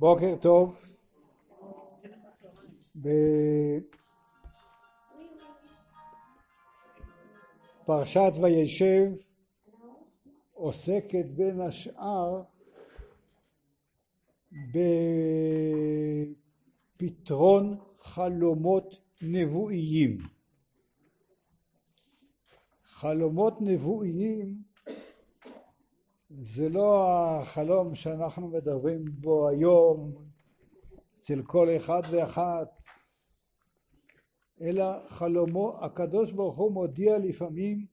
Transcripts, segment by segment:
בוקר טוב. בפרשת וישב עוסקת בין השאר בפתרון חלומות נבואיים. חלומות נבואיים זה לא החלום שאנחנו מדברים בו היום אצל כל אחד ואחת, אלא חלומו, הקדוש ברוך הוא מודיע לפעמים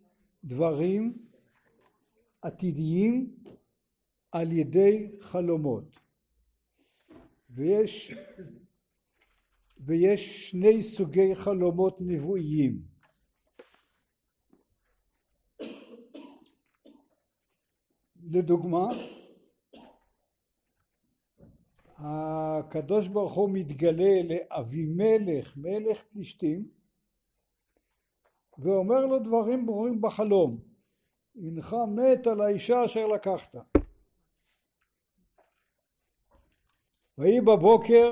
דברים עתידיים על ידי חלומות. ויש, ויש שני סוגי חלומות נבואיים. לדוגמה, הקדוש ברוך הוא מתגלה לאבימלך מלך פלישתים ואומר לו דברים ברורים בחלום הנך מת על האישה אשר לקחת. ויהי בבוקר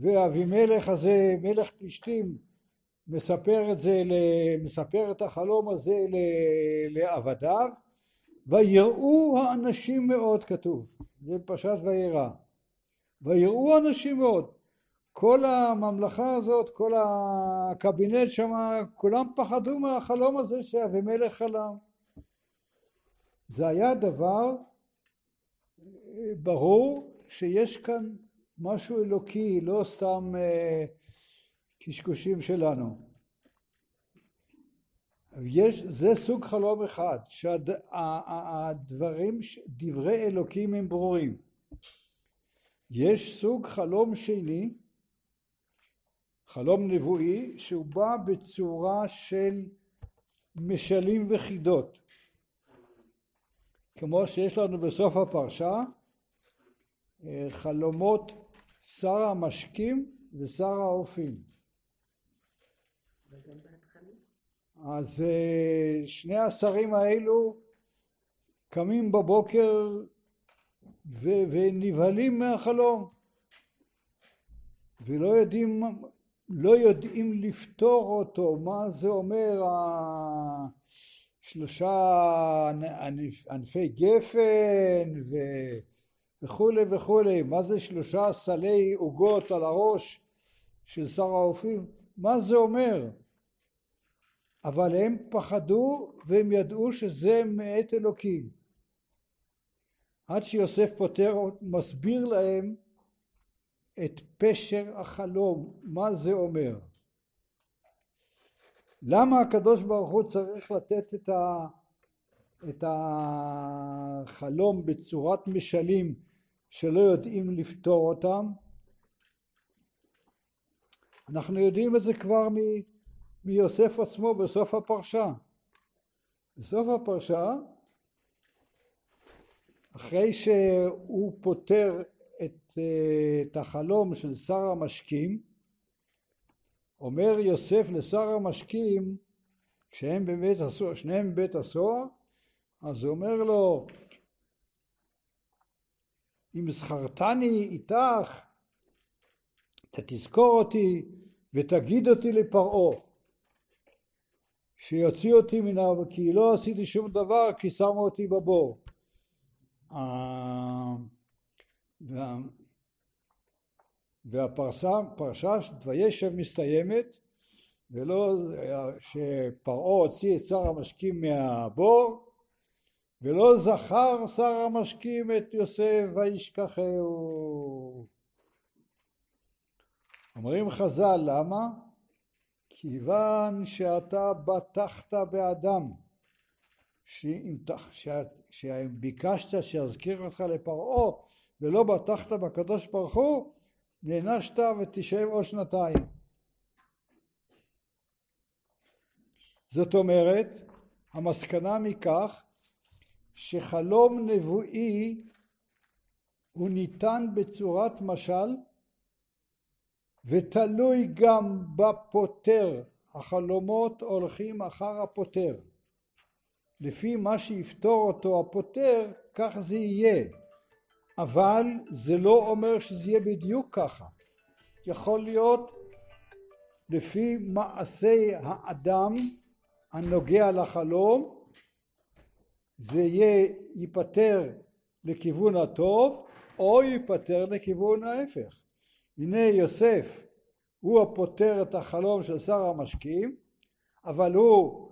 ואבימלך הזה מלך פלישתים מספר את זה מספר את החלום הזה לעבדיו ויראו האנשים מאוד כתוב, זה פרשת וירא. ויראו אנשים מאוד. כל הממלכה הזאת, כל הקבינט שם, כולם פחדו מהחלום הזה שאבימלך חלם. זה היה דבר ברור שיש כאן משהו אלוקי, לא סתם אה, קשקושים שלנו. יש, זה סוג חלום אחד, שהדברים, דברי אלוקים הם ברורים. יש סוג חלום שני, חלום נבואי, שהוא בא בצורה של משלים וחידות. כמו שיש לנו בסוף הפרשה, אה, חלומות שר המשקים ושר האופים. אז אה, שני השרים האלו קמים בבוקר ו- ונבהלים מהחלום. ולא יודעים, לא יודעים לפתור אותו, מה זה אומר? השלושה ענפי גפן ו... וכולי וכולי, מה זה שלושה סלי עוגות על הראש של שר האופים, מה זה אומר? אבל הם פחדו והם ידעו שזה מאת אלוקים. עד שיוסף פותר, מסביר להם את פשר החלום, מה זה אומר. למה הקדוש ברוך הוא צריך לתת את, ה, את החלום בצורת משלים שלא יודעים לפתור אותם? אנחנו יודעים את זה כבר מ... מיוסף עצמו בסוף הפרשה. בסוף הפרשה, אחרי שהוא פותר את, את החלום של שר המשקים, אומר יוסף לשר המשקים, כשהם בבית הסוהר, שניהם בבית הסוהר, אז הוא אומר לו, אם זכרתני איתך, אתה תזכור אותי ותגיד אותי לפרעה. שיוציא אותי מן ה... כי לא עשיתי שום דבר כי שמו אותי בבור. והפרשה, פרשה וישב מסתיימת ולא שפרעה הוציא את שר המשקים מהבור ולא זכר שר המשקים את יוסף וישכחהו. אומרים חז"ל למה? כיוון שאתה בטחת באדם, שביקשת שיזכיר אותך לפרעה ולא בטחת בקדוש ברוך הוא, נענשת ותשב עוד שנתיים. זאת אומרת, המסקנה מכך שחלום נבואי הוא ניתן בצורת משל ותלוי גם בפותר, החלומות הולכים אחר הפותר. לפי מה שיפתור אותו הפותר, כך זה יהיה. אבל זה לא אומר שזה יהיה בדיוק ככה. יכול להיות לפי מעשי האדם הנוגע לחלום, זה יהיה, ייפטר לכיוון הטוב או ייפטר לכיוון ההפך. הנה יוסף הוא הפותר את החלום של שר המשקיעים, אבל הוא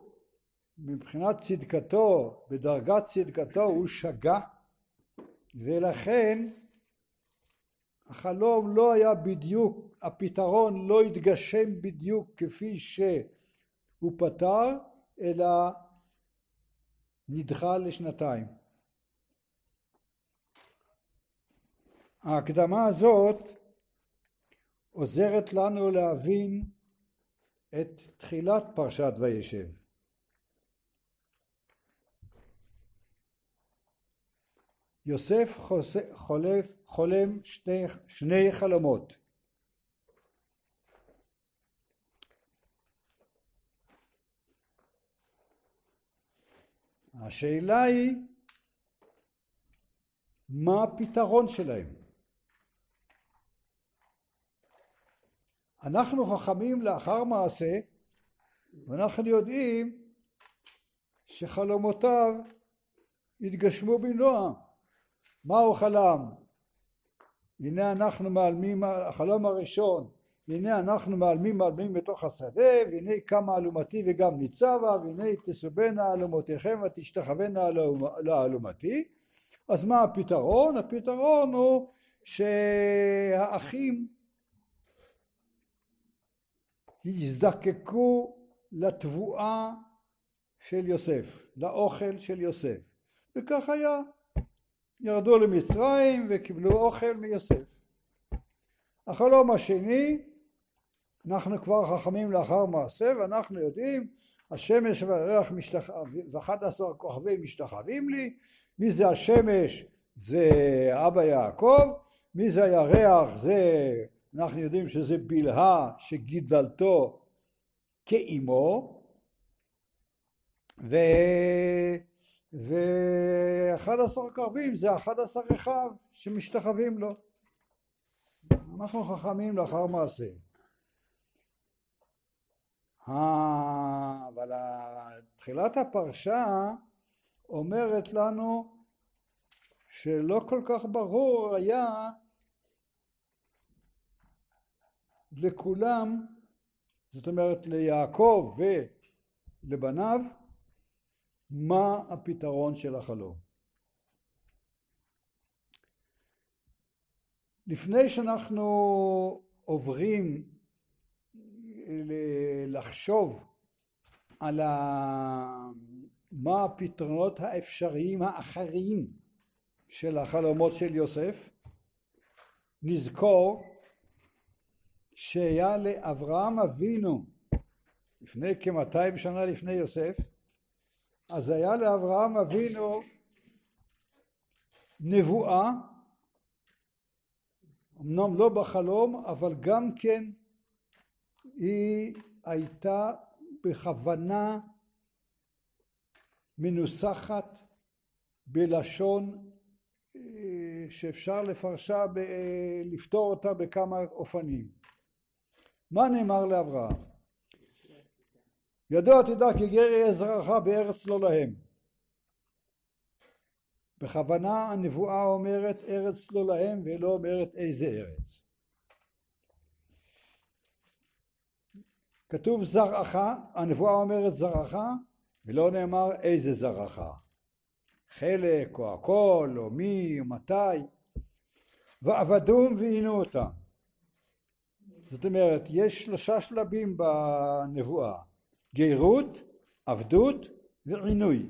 מבחינת צדקתו, בדרגת צדקתו הוא שגה ולכן החלום לא היה בדיוק, הפתרון לא התגשם בדיוק כפי שהוא פתר, אלא נדחה לשנתיים. ההקדמה הזאת עוזרת לנו להבין את תחילת פרשת וישב. יוסף חולף, חולם שני, שני חלומות. השאלה היא מה הפתרון שלהם? אנחנו חכמים לאחר מעשה ואנחנו יודעים שחלומותיו התגשמו במלואם מה הוא חלם? הנה אנחנו מעלמים, החלום הראשון, הנה אנחנו מעלמים מעלמים בתוך השדה, והנה קמה אלומתי וגם ניצבה, והנה תסובנה אלומותיכם ותשתחוונה לאלומתי. אז מה הפתרון? הפתרון הוא שהאחים יזדקקו לתבואה של יוסף, לאוכל של יוסף. וכך היה. ירדו למצרים וקיבלו אוכל מיוסף. החלום השני, אנחנו כבר חכמים לאחר מעשה ואנחנו יודעים השמש והריח משתח... ואחת עשר כוכבי משתחווים לי, מי זה השמש? זה אבא יעקב, מי זה הירח? זה, אנחנו יודעים שזה בלהה שגידלתו כאימו, ו... ואחד עשר קרבים זה אחד עשר אחיו שמשתחווים לו. אנחנו חכמים לאחר מעשה. אבל תחילת הפרשה אומרת לנו שלא כל כך ברור היה לכולם, זאת אומרת ליעקב ולבניו, מה הפתרון של החלום. לפני שאנחנו עוברים לחשוב על מה הפתרונות האפשריים האחרים של החלומות של יוסף, נזכור שהיה לאברהם אבינו לפני כמאתיים שנה לפני יוסף אז היה לאברהם אבינו נבואה, אמנם לא בחלום, אבל גם כן היא הייתה בכוונה מנוסחת בלשון אה, שאפשר לפרשה, אה, לפתור אותה בכמה אופנים. מה נאמר לאברהם? ידוע תדע כי גר יהיה זרעך בארץ לא להם. בכוונה הנבואה אומרת ארץ לא להם ולא אומרת איזה ארץ. כתוב זרעך, הנבואה אומרת זרעך ולא נאמר איזה זרעך. חלק או הכל או מי או מתי ועבדום ועינו אותם. זאת אומרת יש שלושה שלבים בנבואה גרות, עבדות ועינוי.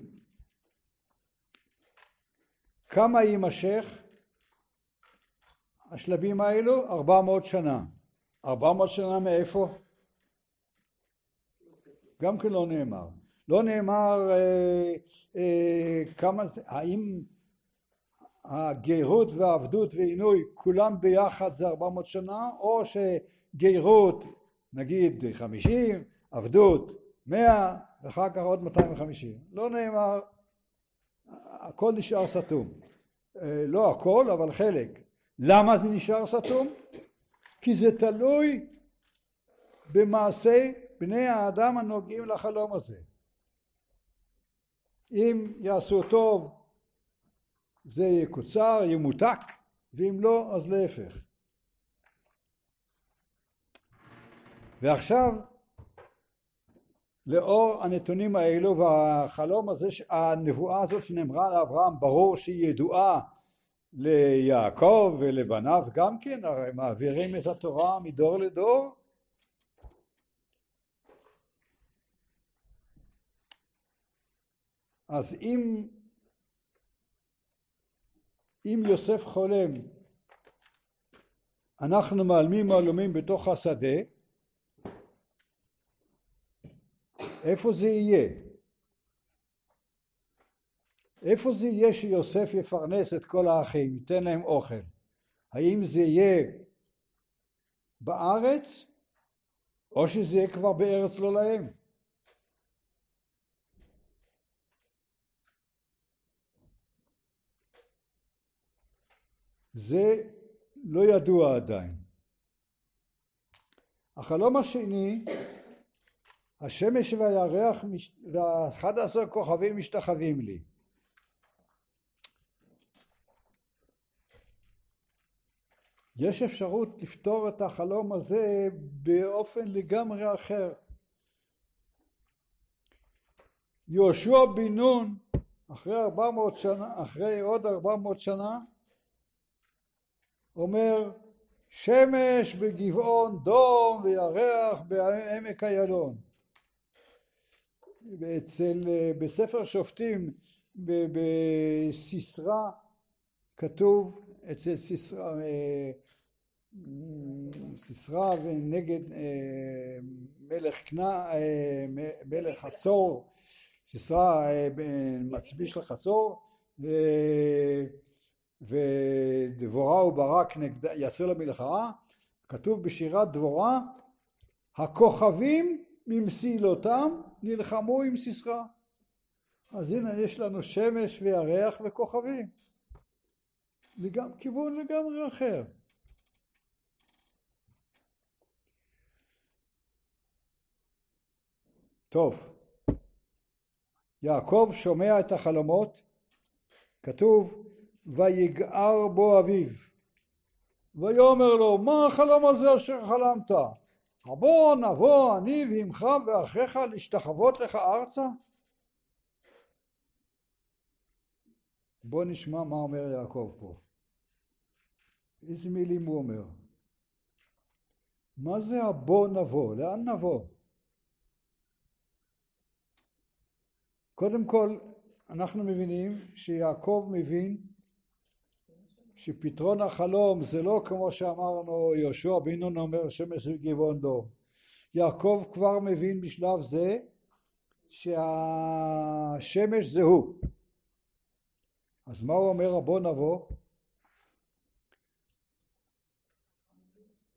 כמה יימשך השלבים האלו? ארבע מאות שנה. ארבע מאות שנה מאיפה? גם כן לא נאמר. לא נאמר אה, אה, כמה זה, האם הגרות והעבדות ועינוי כולם ביחד זה ארבע מאות שנה או שגרות נגיד חמישים, עבדות מאה ואחר כך עוד 250. לא נאמר, הכל נשאר סתום. אה, לא הכל, אבל חלק. למה זה נשאר סתום? כי זה תלוי במעשי בני האדם הנוגעים לחלום הזה. אם יעשו טוב זה יקוצר, ימותק, ואם לא אז להפך. ועכשיו לאור הנתונים האלו והחלום הזה, הנבואה הזאת שנאמרה לאברהם ברור שהיא ידועה ליעקב ולבניו גם כן, הרי מעבירים את התורה מדור לדור. אז אם, אם יוסף חולם אנחנו מעלמים מעלומים בתוך השדה איפה זה יהיה? איפה זה יהיה שיוסף יפרנס את כל האחים, ייתן להם אוכל? האם זה יהיה בארץ, או שזה יהיה כבר בארץ לא להם? זה לא ידוע עדיין. החלום השני השמש והירח ואחד עשר כוכבים משתחווים לי. יש אפשרות לפתור את החלום הזה באופן לגמרי אחר. יהושע בן נון אחרי 400 שנה, אחרי עוד 400 שנה אומר שמש בגבעון דום וירח בעמק איילון אצל, אה, בספר שופטים בסיסרא כתוב אצל סיסרא, אה, סיסרא ונגד אה, מלך כנע, מלך חצור, סיסרא מצביא של חצור ודבורה וברק יעשו למלחמה, כתוב בשירת דבורה הכוכבים ממסילותם נלחמו עם סיסרא. אז הנה יש לנו שמש וירח וכוכבים. לגם, כיוון לגמרי אחר. טוב, יעקב שומע את החלומות, כתוב ויגער בו אביו ויאמר לו מה החלום הזה אשר חלמת הבוא נבוא אני ועמך ואחיך להשתחוות לך ארצה? בוא נשמע מה אומר יעקב פה. איזה מילים הוא אומר? מה זה הבוא נבוא? לאן נבוא? קודם כל אנחנו מבינים שיעקב מבין שפתרון החלום זה לא כמו שאמרנו יהושע בן נון אומר שמש וגבעון דום. יעקב כבר מבין בשלב זה שהשמש זה הוא. אז מה הוא אומר בוא נבוא?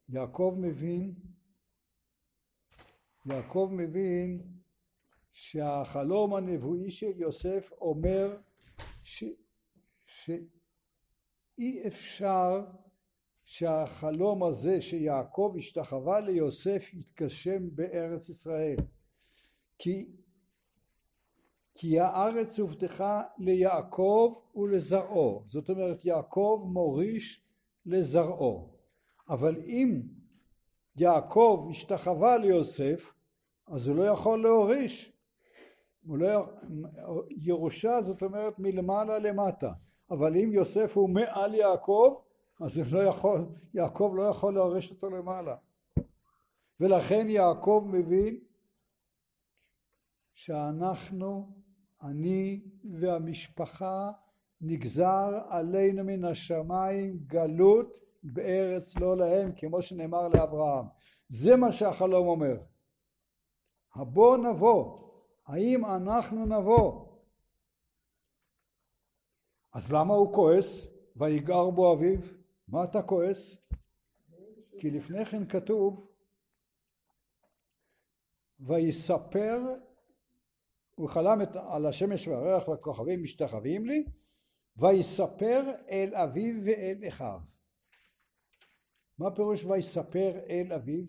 יעקב מבין יעקב מבין שהחלום הנבואי של יוסף אומר ש, ש, אי אפשר שהחלום הזה שיעקב השתחווה ליוסף יתגשם בארץ ישראל. כי, כי הארץ הובטחה ליעקב ולזרעו. זאת אומרת יעקב מוריש לזרעו. אבל אם יעקב השתחווה ליוסף אז הוא לא יכול להוריש. לא, ירושה זאת אומרת מלמעלה למטה אבל אם יוסף הוא מעל יעקב, אז לא יכול, יעקב לא יכול להרש אותו למעלה. ולכן יעקב מבין שאנחנו, אני והמשפחה, נגזר עלינו מן השמיים גלות בארץ לא להם, כמו שנאמר לאברהם. זה מה שהחלום אומר. הבוא נבוא, האם אנחנו נבוא? אז למה הוא כועס? ויגער בו אביו? מה אתה כועס? כי לפני כן כתוב ויספר הוא חלם את, על השמש והריח והכוכבים משתחווים לי ויספר אל אביו ואל אחיו. מה פירוש ויספר אל אביו?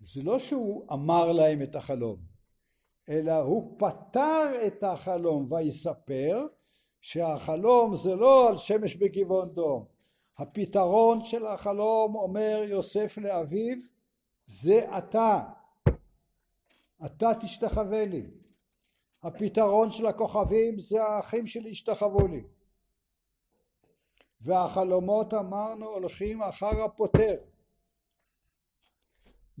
זה לא שהוא אמר להם את החלום, אלא הוא פתר את החלום ויספר שהחלום זה לא על שמש בגבעון דום. הפתרון של החלום אומר יוסף לאביו זה אתה, אתה תשתחווה לי. הפתרון של הכוכבים זה האחים שלי השתחוו לי. והחלומות אמרנו הולכים אחר הפותר.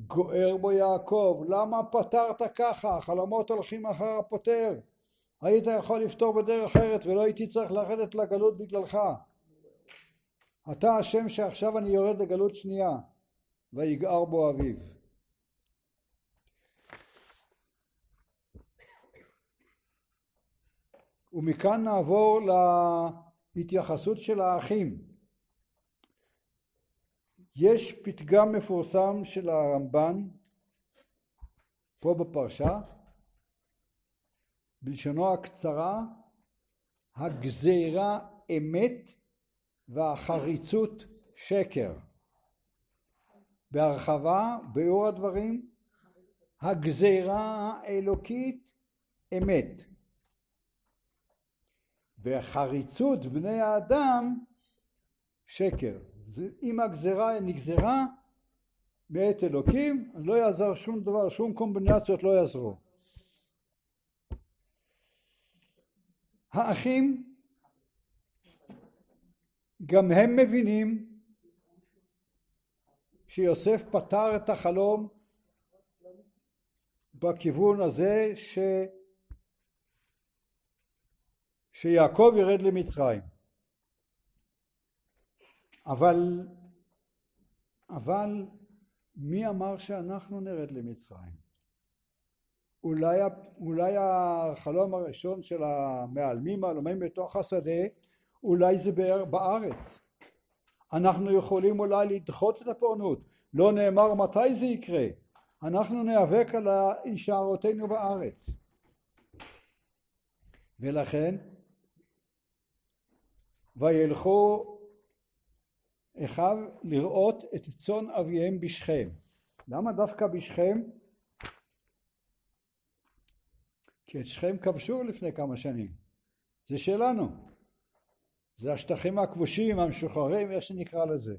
גוער בו יעקב, למה פתרת ככה? החלומות הולכים אחר הפותר. היית יכול לפתור בדרך אחרת ולא הייתי צריך לרדת לגלות בגללך. אתה השם שעכשיו אני יורד לגלות שנייה, ויגער בו אביו. ומכאן נעבור להתייחסות של האחים. יש פתגם מפורסם של הרמב"ן פה בפרשה בלשונו הקצרה הגזירה אמת והחריצות שקר בהרחבה ביאור הדברים הגזירה האלוקית אמת וחריצות בני האדם שקר אם הגזירה נגזרה מאת אלוקים לא יעזר שום דבר שום קומבינציות לא יעזרו. האחים גם הם מבינים שיוסף פתר את החלום בכיוון הזה ש... שיעקב ירד למצרים אבל אבל מי אמר שאנחנו נרד למצרים? אולי, אולי החלום הראשון של המעלמים העלומים בתוך השדה אולי זה בארץ. אנחנו יכולים אולי לדחות את הפורענות. לא נאמר מתי זה יקרה. אנחנו ניאבק על הישארותנו בארץ. ולכן וילכו אחיו לראות את צאן אביהם בשכם. למה דווקא בשכם? כי את שכם כבשו לפני כמה שנים. זה שלנו. זה השטחים הכבושים המשוחררים איך שנקרא לזה.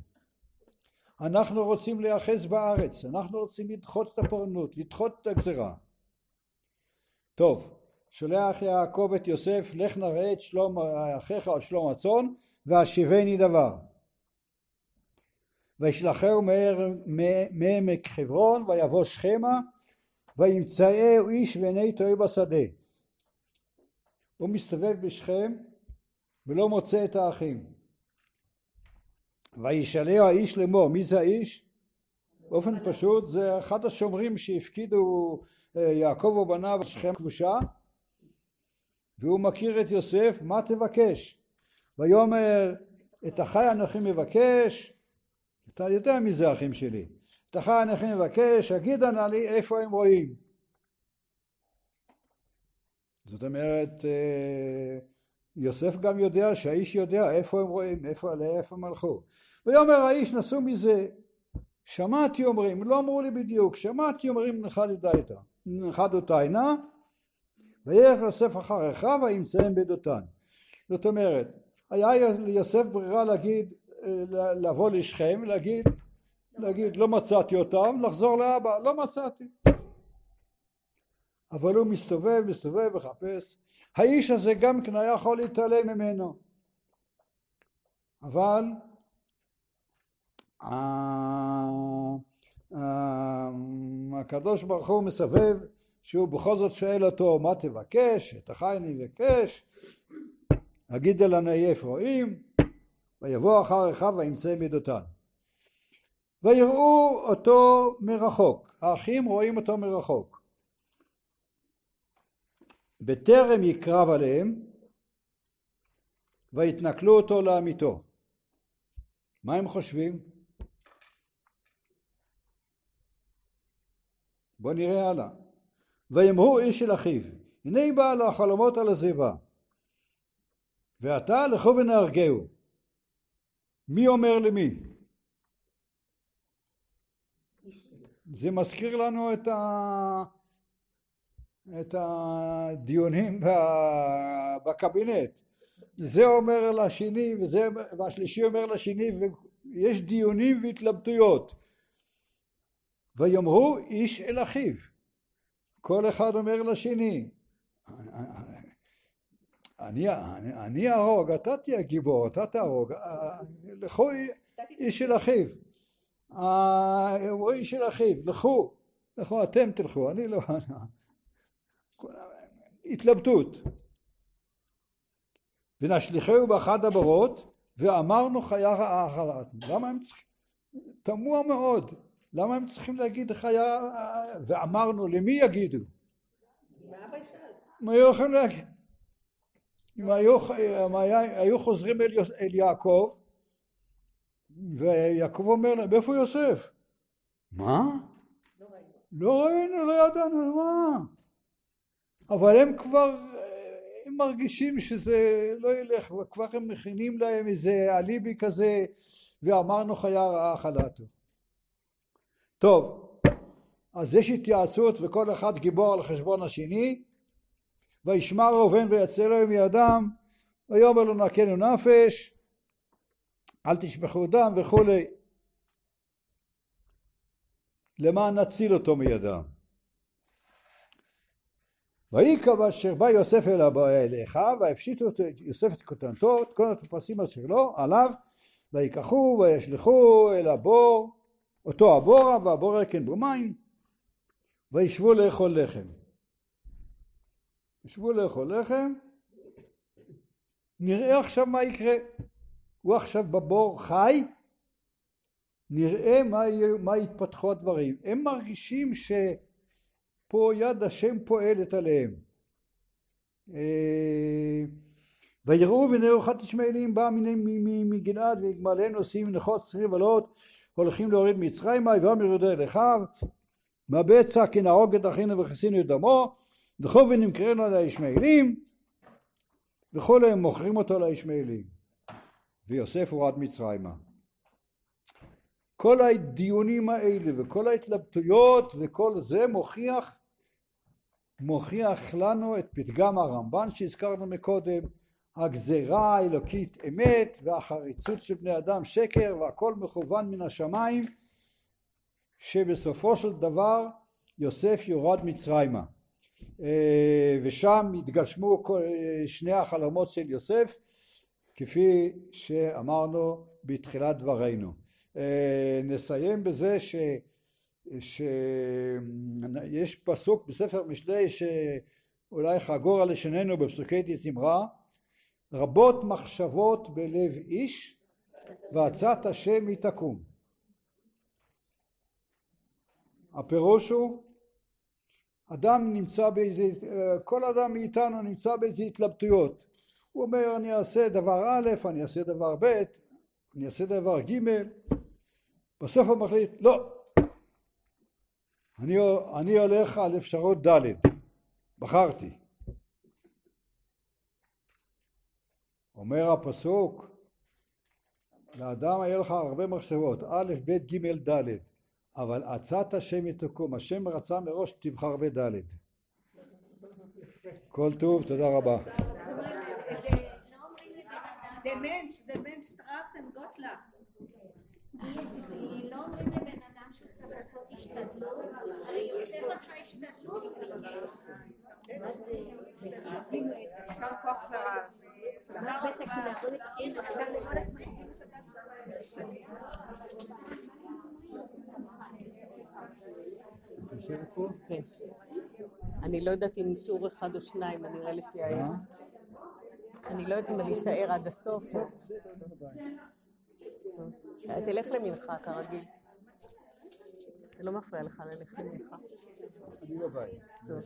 אנחנו רוצים להיאחז בארץ. אנחנו רוצים לדחות את הפורענות לדחות את הגזרה. טוב שולח יעקב את יוסף לך נראה את שלום אחיך על שלום הצאן והשיבני דבר וישלחהו מעמק חברון ויבוא שכמה וימצאהו איש ועיני טועה בשדה. הוא מסתובב בשכם ולא מוצא את האחים. וישאלהו האיש לאמור מי זה האיש? באופן פשוט זה אחד השומרים שהפקידו אה, יעקב ובניו שכם כבושה והוא מכיר את יוסף מה תבקש? ויאמר את אחי אנוכי מבקש אתה יודע מי זה האחים שלי את אחי אנוכי מבקש הגידה נא לי איפה הם רואים זאת אומרת אה, יוסף גם יודע שהאיש יודע איפה הם רואים, איפה, לאיפה הם הלכו. ויאמר האיש נסעו מזה, שמעתי אומרים, לא אמרו לי בדיוק, שמעתי אומרים נחד אותיינה, וילך יוסף אחר אחיו וימצאם בדותן. זאת אומרת, היה ליוסף ברירה להגיד, לבוא לשכם, להגיד, להגיד לא מצאתי אותם, לחזור לאבא, לא מצאתי. אבל הוא מסתובב, מסתובב, מחפש. האיש הזה גם כן היה יכול להתעלם ממנו. אבל הקדוש ברוך הוא מסבב שהוא בכל זאת שואל אותו מה תבקש, את החי אני אבקש, אגיד אל ענאי רואים, ויבוא אחר אחיו וימצא מידותן. ויראו אותו מרחוק, האחים רואים אותו מרחוק. בטרם יקרב עליהם ויתנכלו אותו לעמיתו. מה הם חושבים? בוא נראה הלאה. ויאמרו איש אל אחיו הנה בא לו החלומות על הזיבה ועתה לכו ונהרגהו. מי אומר למי? זה מזכיר לנו את, ה... את הדיונים בקבינט. זה אומר לשני וזה, והשלישי אומר לשני ויש דיונים והתלבטויות. ויאמרו איש אל אחיו. כל אחד אומר לשני אני, אני, אני אהרוג, אתה תהיה גיבור, אתה תהרוג, לכו איש של אחיו, הוא איש של אחיו, לכו, לכו אתם תלכו, אני לא, התלבטות. ונשליכהו באחד הברות ואמרנו חיה רעה חלת. למה הם צריכים? תמוה מאוד. למה הם צריכים להגיד חיה ואמרנו למי יגידו? מה היו יכולים להגיד? אם היו, חוזרים אל יעקב ויעקב אומר להם איפה יוסף? מה? לא ראינו, לא ידענו, מה? אבל הם כבר הם מרגישים שזה לא ילך וכבר הם מכינים להם איזה אליבי כזה ואמרנו חיה רעה חלתו. טוב, אז יש התייעצות וכל אחד גיבור על חשבון השני וישמע ראובן ויצא להם מידם ויאמר לו נקנו נפש אל תשפכו דם וכולי. למען נציל אותו מידם. ויהי כאשר בא יוסף אל אליך והפשיטו את יוסף את כותנתו את כל הפרסים אשר לו עליו ויקחו וישלחו אל הבור אותו הבורה והבור רקן בו מים וישבו לאכול לחם. ישבו לאכול לחם, נראה עכשיו מה יקרה. הוא עכשיו בבור חי, נראה מה, מה יתפתחו הדברים. הם מרגישים שפה יד השם פועלת עליהם. אה, ויראו ונראו אחת ישמעאלים בא מגלעד נוסעים נחות צרירים עלות הולכים להוריד מצרימה ויאמר יהודה אל אחיו מה בצע כי נהרוג את אחינו וכיסינו את דמו וכו ונמכרנו על הישמעאלים וכולי הם מוכרים אותו לישמעאלים ויוסף הורד מצרימה. כל הדיונים האלה וכל ההתלבטויות וכל זה מוכיח מוכיח לנו את פתגם הרמב"ן שהזכרנו מקודם הגזרה האלוקית אמת והחריצות של בני אדם שקר והכל מכוון מן השמיים שבסופו של דבר יוסף יורד מצרימה. אה, ושם התגשמו שני החלומות של יוסף כפי שאמרנו בתחילת דברינו. אה, נסיים בזה ש... שיש פסוק בספר משלי שאולי חגור על לשוננו בפסוקי תזמרה רבות מחשבות בלב איש ועצת השם היא תקום. הפירוש הוא אדם נמצא באיזה, כל אדם מאיתנו נמצא באיזה התלבטויות. הוא אומר אני אעשה דבר א', אני אעשה דבר ב', אני אעשה דבר ג', בסוף הוא מחליט לא, אני, אני הולך על אפשרות ד', בחרתי. אומר הפסוק לאדם היה לך הרבה מחשבות א', ב', ג', ד' אבל עצת השם יתקום, השם רצה מראש תבחר בדלת. כל טוב, תודה רבה. לא אומרים לבן אדם שצריך לעשות השתדלות, יוסף עשה השתדלות. יישר כוח כן. אני לא יודעת אם שיעור אחד או שניים, אני אראה לפי היום. אני לא יודעת אם אני אשאר עד הסוף. תלך למנחה כרגיל. זה לא מפריע לך ללכת למנחה. אני בבית. טוב.